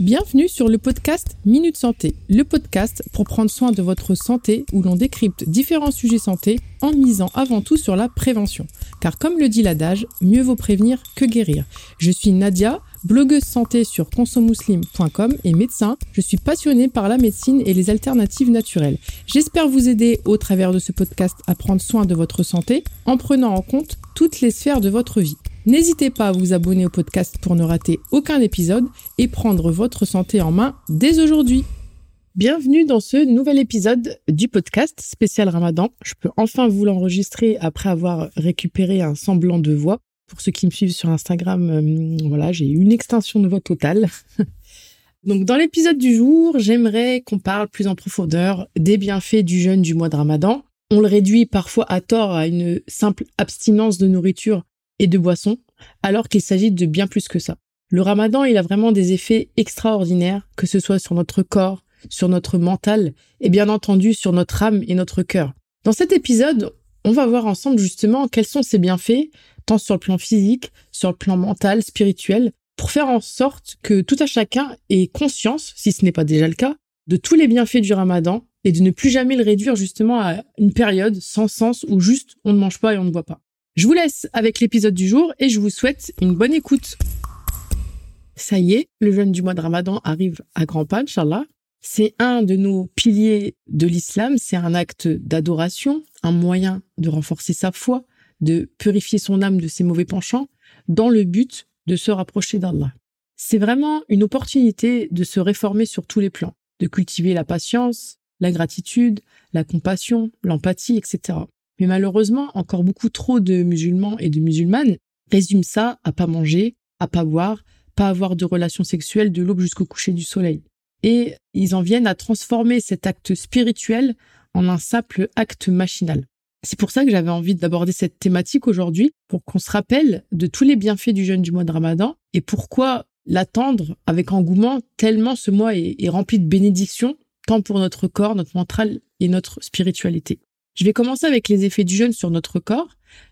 Bienvenue sur le podcast Minute Santé, le podcast pour prendre soin de votre santé où l'on décrypte différents sujets santé en misant avant tout sur la prévention. Car comme le dit l'adage, mieux vaut prévenir que guérir. Je suis Nadia, blogueuse santé sur consomuslim.com et médecin. Je suis passionnée par la médecine et les alternatives naturelles. J'espère vous aider au travers de ce podcast à prendre soin de votre santé en prenant en compte toutes les sphères de votre vie. N'hésitez pas à vous abonner au podcast pour ne rater aucun épisode et prendre votre santé en main dès aujourd'hui. Bienvenue dans ce nouvel épisode du podcast spécial Ramadan. Je peux enfin vous l'enregistrer après avoir récupéré un semblant de voix. Pour ceux qui me suivent sur Instagram, euh, voilà, j'ai une extension de voix totale. Donc dans l'épisode du jour, j'aimerais qu'on parle plus en profondeur des bienfaits du jeûne du mois de Ramadan. On le réduit parfois à tort à une simple abstinence de nourriture et de boissons, alors qu'il s'agit de bien plus que ça. Le ramadan, il a vraiment des effets extraordinaires, que ce soit sur notre corps, sur notre mental et bien entendu sur notre âme et notre cœur. Dans cet épisode, on va voir ensemble justement quels sont ces bienfaits, tant sur le plan physique, sur le plan mental, spirituel, pour faire en sorte que tout à chacun ait conscience, si ce n'est pas déjà le cas, de tous les bienfaits du ramadan et de ne plus jamais le réduire justement à une période sans sens où juste on ne mange pas et on ne boit pas. Je vous laisse avec l'épisode du jour et je vous souhaite une bonne écoute. Ça y est, le jeûne du mois de Ramadan arrive à grands pas, Inch'Allah. C'est un de nos piliers de l'islam, c'est un acte d'adoration, un moyen de renforcer sa foi, de purifier son âme de ses mauvais penchants, dans le but de se rapprocher d'Allah. C'est vraiment une opportunité de se réformer sur tous les plans, de cultiver la patience, la gratitude, la compassion, l'empathie, etc. Mais malheureusement, encore beaucoup trop de musulmans et de musulmanes résument ça à pas manger, à pas boire, pas avoir de relations sexuelles de l'aube jusqu'au coucher du soleil. Et ils en viennent à transformer cet acte spirituel en un simple acte machinal. C'est pour ça que j'avais envie d'aborder cette thématique aujourd'hui, pour qu'on se rappelle de tous les bienfaits du jeûne du mois de Ramadan et pourquoi l'attendre avec engouement tellement ce mois est, rempli de bénédictions, tant pour notre corps, notre mental et notre spiritualité. Je vais commencer avec les effets du jeûne sur notre corps.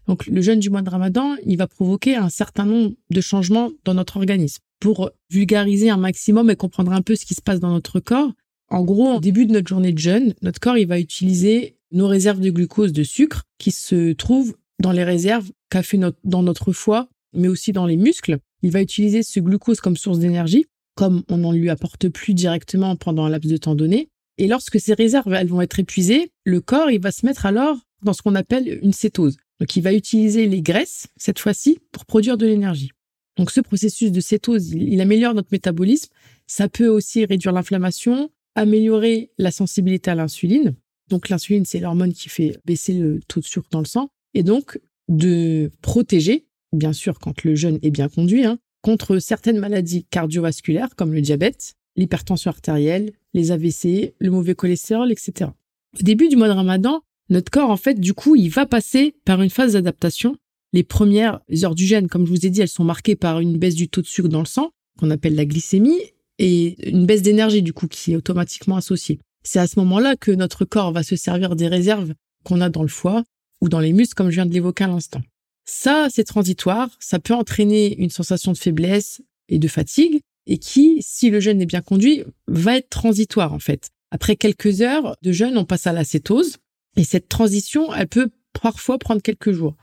Donc, le jeûne du mois de Ramadan, il va provoquer un certain nombre de changements dans notre organisme. Pour vulgariser un maximum et comprendre un peu ce qui se passe dans notre corps, en gros, au début de notre journée de jeûne, notre corps, il va utiliser nos réserves de glucose, de sucre, qui se trouvent dans les réserves qu'a fait notre, dans notre foie, mais aussi dans les muscles. Il va utiliser ce glucose comme source d'énergie, comme on n'en lui apporte plus directement pendant un laps de temps donné. Et lorsque ces réserves elles vont être épuisées, le corps il va se mettre alors dans ce qu'on appelle une cétose. Donc il va utiliser les graisses cette fois-ci pour produire de l'énergie. Donc ce processus de cétose, il, améliore notre métabolisme. Ça peut aussi réduire l'inflammation, améliorer la sensibilité à l'insuline. Donc l'insuline, c'est l'hormone qui fait baisser le taux de sucre dans le sang. Et donc de protéger, bien sûr quand le jeûne est bien conduit, hein, contre certaines maladies cardiovasculaires comme le diabète, l'hypertension artérielle, les AVC, le mauvais cholestérol, etc. Au début du mois de Ramadan, notre corps, en fait, du coup, il va passer par une phase d'adaptation. Les premières heures du jeûne, comme je vous ai dit, elles sont marquées par une baisse du taux de sucre dans le sang, qu'on appelle la glycémie, et une baisse d'énergie, du coup, qui est automatiquement associée. C'est à ce moment-là que notre corps va se servir des réserves qu'on a dans le foie ou dans les muscles, comme je viens de l'évoquer à l'instant. Ça, c'est transitoire, ça peut entraîner une sensation de faiblesse et de fatigue, et qui, si le jeûne est bien conduit, va être transitoire en fait. Après quelques heures de jeûne, on passe à la cétose et cette transition, elle peut parfois prendre quelques jours.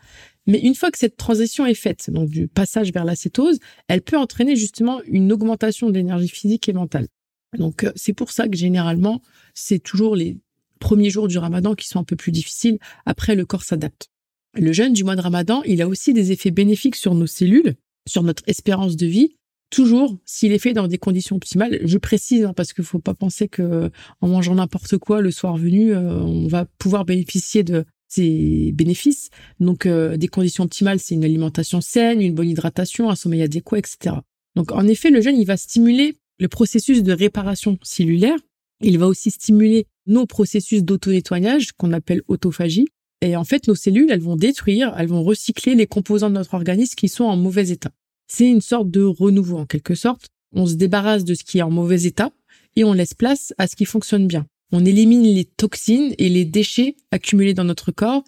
Mais une fois que cette transition est faite, donc du passage vers la cétose, elle peut entraîner justement une augmentation de l'énergie physique et mentale. Donc euh, c'est pour ça que généralement, c'est toujours les premiers jours du ramadan qui sont un peu plus difficiles. Après, le corps s'adapte. Le jeûne du mois de ramadan, il a aussi des effets bénéfiques sur nos cellules, sur notre espérance de vie toujours s'il est fait dans des conditions optimales. Je précise hein, parce qu'il faut pas penser que en mangeant n'importe quoi le soir venu, euh, on va pouvoir bénéficier de ces bénéfices. Donc euh, des conditions optimales, c'est une alimentation saine, une bonne hydratation, un sommeil adéquat, etc. Donc en effet, le jeûne, il va stimuler le processus de réparation cellulaire. Il va aussi stimuler nos processus d'auto-nettoyage qu'on appelle autophagie. Et en fait, nos cellules, elles vont détruire, elles vont recycler les composants de notre organisme qui sont en mauvais état. C'est une sorte de renouveau en quelque sorte. On se débarrasse de ce qui est en mauvais état et on laisse place à ce qui fonctionne bien. On élimine les toxines et les déchets accumulés dans notre corps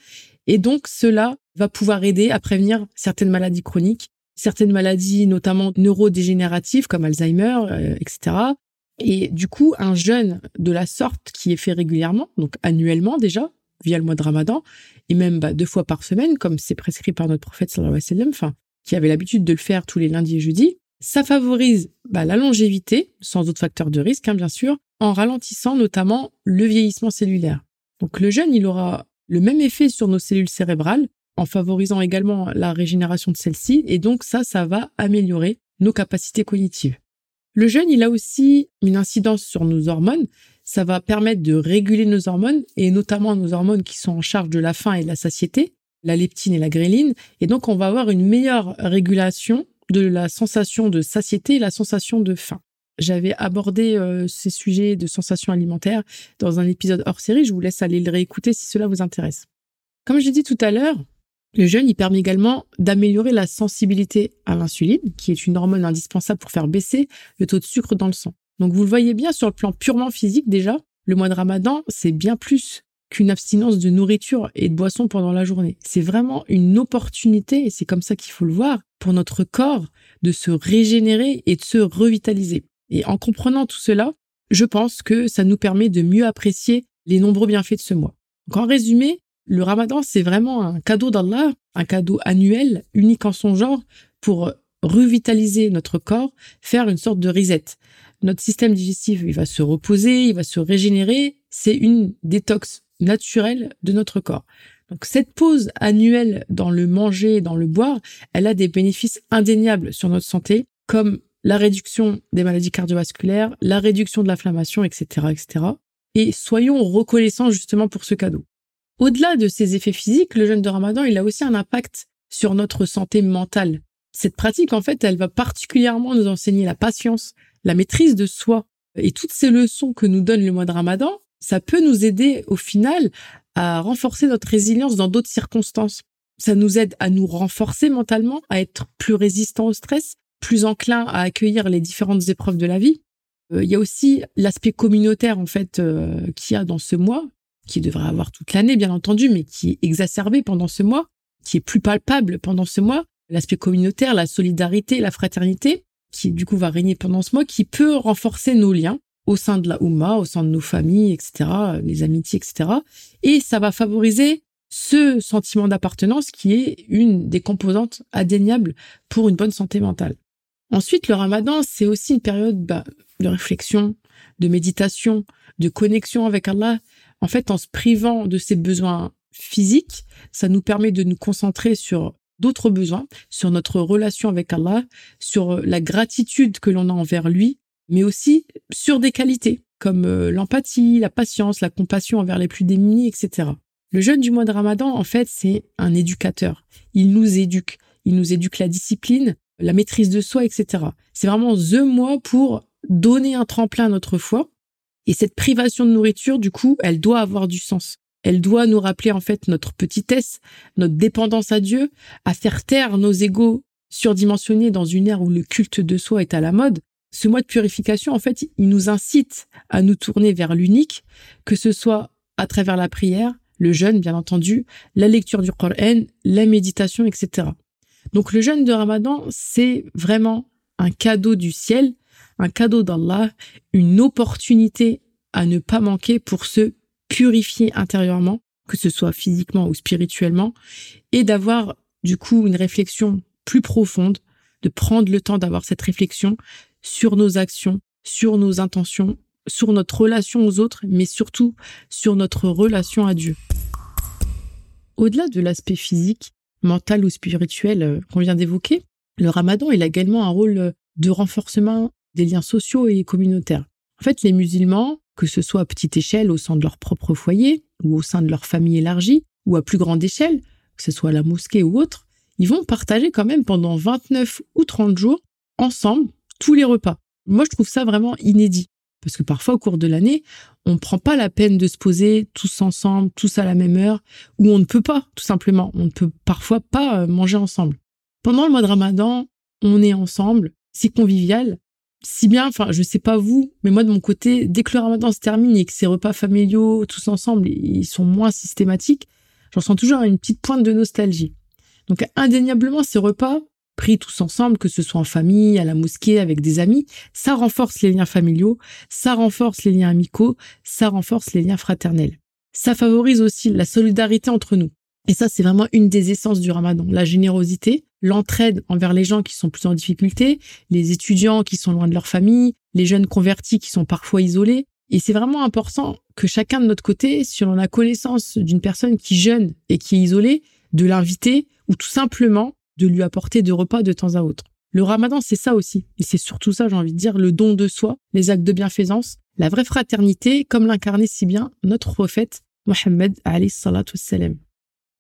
et donc cela va pouvoir aider à prévenir certaines maladies chroniques certaines maladies, notamment neurodégénératives comme Alzheimer, euh, etc. Et du coup, un jeûne de la sorte qui est fait régulièrement, donc annuellement déjà, via le mois de Ramadan, et même bah, deux fois par semaine, comme c'est prescrit par notre prophète sallallahu alayhi qui avait l'habitude de le faire tous les lundis et jeudis, ça favorise bah, la longévité, sans autre facteur de risque, hein, bien sûr, en ralentissant notamment le vieillissement cellulaire. Donc le jeûne, il aura le même effet sur nos cellules cérébrales, en favorisant également la régénération de celles-ci, et donc ça, ça va améliorer nos capacités cognitives. Le jeûne, il a aussi une incidence sur nos hormones. Ça va permettre de réguler nos hormones, et notamment nos hormones qui sont en charge de la faim et de la satiété, la leptine et la gréline. Et donc, on va avoir une meilleure régulation de la sensation de satiété et la sensation de faim. J'avais abordé euh, ces sujets de sensations alimentaires dans un épisode hors série. Je vous laisse aller le réécouter si cela vous intéresse. Comme je l'ai dit tout à l'heure, le jeûne, il permet également d'améliorer la sensibilité à l'insuline, qui est une hormone indispensable pour faire baisser le taux de sucre dans le sang. Donc vous le voyez bien sur le plan purement physique déjà, le mois de Ramadan, c'est bien plus qu'une abstinence de nourriture et de boissons pendant la journée. C'est vraiment une opportunité, et c'est comme ça qu'il faut le voir, pour notre corps de se régénérer et de se revitaliser. Et en comprenant tout cela, je pense que ça nous permet de mieux apprécier les nombreux bienfaits de ce mois. Donc en résumé, le ramadan, c'est vraiment un cadeau d'Allah, un cadeau annuel, unique en son genre, pour revitaliser notre corps, faire une sorte de reset. Notre système digestif, il va se reposer, il va se régénérer. C'est une détox naturelle de notre corps. Donc cette pause annuelle dans le manger, dans le boire, elle a des bénéfices indéniables sur notre santé, comme la réduction des maladies cardiovasculaires, la réduction de l'inflammation, etc., etc. Et soyons reconnaissants justement pour ce cadeau. Au-delà de ces effets physiques, le jeûne de Ramadan, il a aussi un impact sur notre santé mentale. Cette pratique, en fait, elle va particulièrement nous enseigner la patience, la maîtrise de soi. Et toutes ces leçons que nous donne le mois de Ramadan, ça peut nous aider au final à renforcer notre résilience dans d'autres circonstances. Ça nous aide à nous renforcer mentalement, à être plus résistants au stress, plus enclin à accueillir les différentes épreuves de la vie. Euh, il y a aussi l'aspect communautaire en fait euh, qu'il y a dans ce mois, qui devrait avoir toute l'année bien entendu, mais qui est exacerbé pendant ce mois, qui est plus palpable pendant ce mois. L'aspect communautaire, la solidarité, la fraternité, qui du coup va régner pendant ce mois, qui peut renforcer nos liens au sein de la Oumma, au sein de nos familles, etc., les amitiés, etc. Et ça va favoriser ce sentiment d'appartenance qui est une des composantes indéniables pour une bonne santé mentale. Ensuite, le ramadan, c'est aussi une période bah, de réflexion, de méditation, de connexion avec Allah. En fait, en se privant de ses besoins physiques, ça nous permet de nous concentrer sur d'autres besoins, sur notre relation avec Allah, sur la gratitude que l'on a envers lui, mais aussi sur des qualités comme euh, l'empathie, la patience, la compassion envers les plus démunis, etc. Le jeûne du mois de Ramadan, en fait, c'est un éducateur. Il nous éduque. Il nous éduque la discipline, la maîtrise de soi, etc. C'est vraiment the mois pour donner un tremplin à notre foi. Et cette privation de nourriture, du coup, elle doit avoir du sens. Elle doit nous rappeler en fait notre petitesse, notre dépendance à Dieu, à faire taire nos égaux surdimensionnés dans une ère où le culte de soi est à la mode. Ce mois de purification, en fait, il nous incite à nous tourner vers l'unique, que ce soit à travers la prière, le jeûne, bien entendu, la lecture du Coran, la méditation, etc. Donc le jeûne de Ramadan, c'est vraiment un cadeau du ciel, un cadeau d'Allah, une opportunité à ne pas manquer pour se purifier intérieurement, que ce soit physiquement ou spirituellement, et d'avoir du coup une réflexion plus profonde, de prendre le temps d'avoir cette réflexion sur nos actions, sur nos intentions, sur notre relation aux autres, mais surtout sur notre relation à Dieu. Au-delà de l'aspect physique, mental ou spirituel euh, qu'on vient d'évoquer, le ramadan il a également un rôle de renforcement des liens sociaux et communautaires. En fait, les musulmans, que ce soit à petite échelle au sein de leur propre foyer ou au sein de leur famille élargie ou à plus grande échelle, que ce soit la mosquée ou autre, ils vont partager quand même pendant 29 ou 30 jours ensemble tous les repas. Moi, je trouve ça vraiment inédit. Parce que parfois, au cours de l'année, on ne prend pas la peine de se poser tous ensemble, tous à la même heure, ou on ne peut pas, tout simplement. On ne peut parfois pas euh, manger ensemble. Pendant le mois de Ramadan, on est ensemble, c'est convivial. Si bien, enfin, je sais pas vous, mais moi de mon côté, dès que le Ramadan se termine et que ces repas familiaux, tous ensemble, ils sont moins systématiques, j'en sens toujours une petite pointe de nostalgie. Donc, indéniablement, ces repas prie tous ensemble, que ce soit en famille, à la mosquée, avec des amis, ça renforce les liens familiaux, ça renforce les liens amicaux, ça renforce les liens fraternels. Ça favorise aussi la solidarité entre nous. Et ça, c'est vraiment une des essences du ramadan. La générosité, l'entraide envers les gens qui sont plus en difficulté, les étudiants qui sont loin de leur famille, les jeunes convertis qui sont parfois isolés. Et c'est vraiment important que chacun de notre côté, si l'on a connaissance d'une personne qui jeûne et qui est isolée, de l'inviter ou tout simplement de lui apporter de repas de temps à autre. Le ramadan, c'est ça aussi. Et c'est surtout ça, j'ai envie de dire, le don de soi, les actes de bienfaisance, la vraie fraternité, comme l'incarnait si bien notre prophète Mohammed.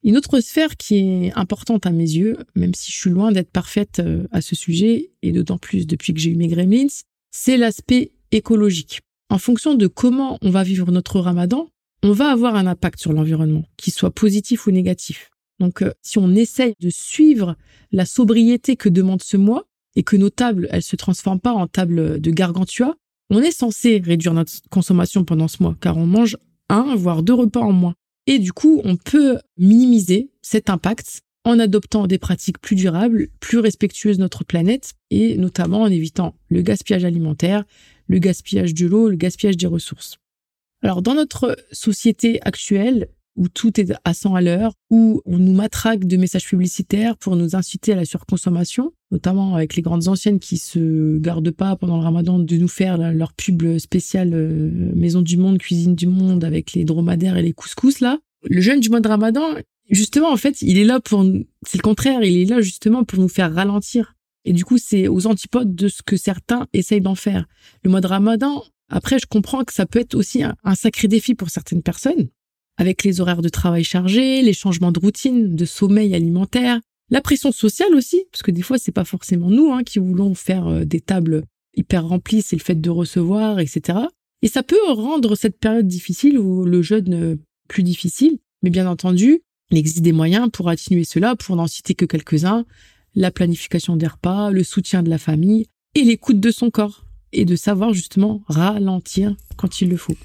Une autre sphère qui est importante à mes yeux, même si je suis loin d'être parfaite euh, à ce sujet, et d'autant plus depuis que j'ai eu mes gremlins, c'est l'aspect écologique. En fonction de comment on va vivre notre ramadan, on va avoir un impact sur l'environnement, qu'il soit positif ou négatif. Donc, euh, si on essaye de suivre la sobriété que demande ce mois, et que nos tables, elles se transforment pas en tables de gargantua, on est censé réduire notre consommation pendant ce mois, car on mange un, voire deux repas en moins. Et du coup, on peut minimiser cet impact en adoptant des pratiques plus durables, plus respectueuses de notre planète, et notamment en évitant le gaspillage alimentaire, le gaspillage de l'eau, le gaspillage des ressources. Alors, dans notre société actuelle, où tout est à 100 à l'heure, où on nous matraque de messages publicitaires pour nous inciter à la surconsommation, notamment avec les grandes anciennes qui se gardent pas pendant le ramadan de nous faire leur pub spéciale euh, Maison du Monde, Cuisine du Monde avec les dromadaires et les couscous là. Le jeûne du mois de ramadan, justement, en fait, il est là pour, c'est le contraire, il est là justement pour nous faire ralentir. Et du coup, c'est aux antipodes de ce que certains essayent d'en faire. Le mois de ramadan, après, je comprends que ça peut être aussi un sacré défi pour certaines personnes avec les horaires de travail chargés, les changements de routine, de sommeil alimentaire, la pression sociale aussi, parce que des fois c'est pas forcément nous hein, qui voulons faire euh, des tables hyper remplies, c'est le fait de recevoir, etc. Et ça peut rendre cette période difficile ou le jeûne euh, plus difficile. Mais bien entendu, il existe des moyens pour atténuer cela, pour n'en citer que quelques-uns. La planification des repas, le soutien de la famille et l'écoute de son corps. Et de savoir justement ralentir quand il le faut.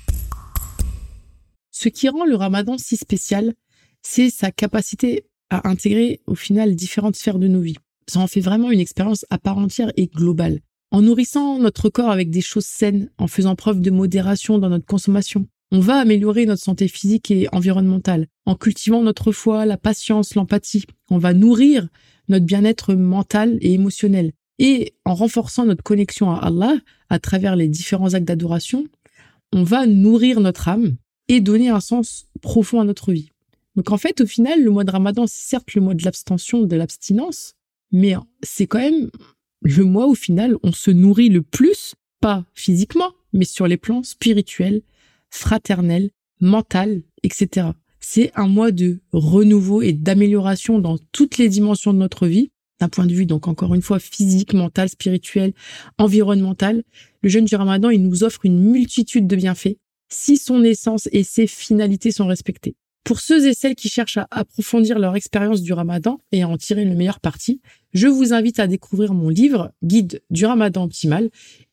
Ce qui rend le ramadan si spécial, c'est sa capacité à intégrer au final différentes sphères de nos vies. Ça en fait vraiment une expérience à part entière et globale. En nourrissant notre corps avec des choses saines, en faisant preuve de modération dans notre consommation, on va améliorer notre santé physique et environnementale. En cultivant notre foi, la patience, l'empathie, on va nourrir notre bien-être mental et émotionnel. Et en renforçant notre connexion à Allah à travers les différents actes d'adoration, on va nourrir notre âme et donner un sens profond à notre vie. Donc en fait, au final, le mois de Ramadan, c'est certes le mois de l'abstention, de l'abstinence, mais c'est quand même le mois au final, on se nourrit le plus, pas physiquement, mais sur les plans spirituels, fraternels, mental, etc. C'est un mois de renouveau et d'amélioration dans toutes les dimensions de notre vie, d'un point de vue donc encore une fois physique, mental, spirituel, environnemental. Le jeûne du Ramadan, il nous offre une multitude de bienfaits si son essence et ses finalités sont respectées. Pour ceux et celles qui cherchent à approfondir leur expérience du ramadan et à en tirer le meilleur parti, je vous invite à découvrir mon livre Guide du ramadan optimal.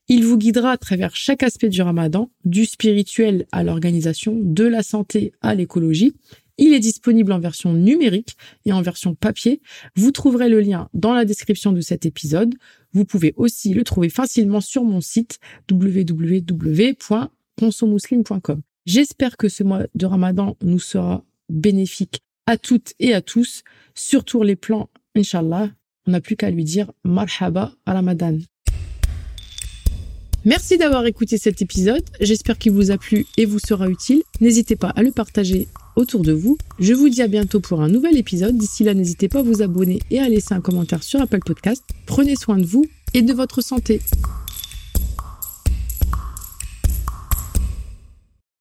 Il vous guidera à travers chaque aspect du ramadan, du spirituel à l'organisation, de la santé à l'écologie. Il est disponible en version numérique et en version papier. Vous trouverez le lien dans la description de cet épisode. Vous pouvez aussi le trouver facilement sur mon site www consomuslim.com. J'espère que ce mois de Ramadan nous sera bénéfique à toutes et à tous, sur tous les plans, Inch'Allah. On n'a plus qu'à lui dire Marhaba à Ramadan. Merci d'avoir écouté cet épisode. J'espère qu'il vous a plu et vous sera utile. N'hésitez pas à le partager autour de vous. Je vous dis à bientôt pour un nouvel épisode. D'ici là, n'hésitez pas à vous abonner et à laisser un commentaire sur Apple Podcast. Prenez soin de vous et de votre santé.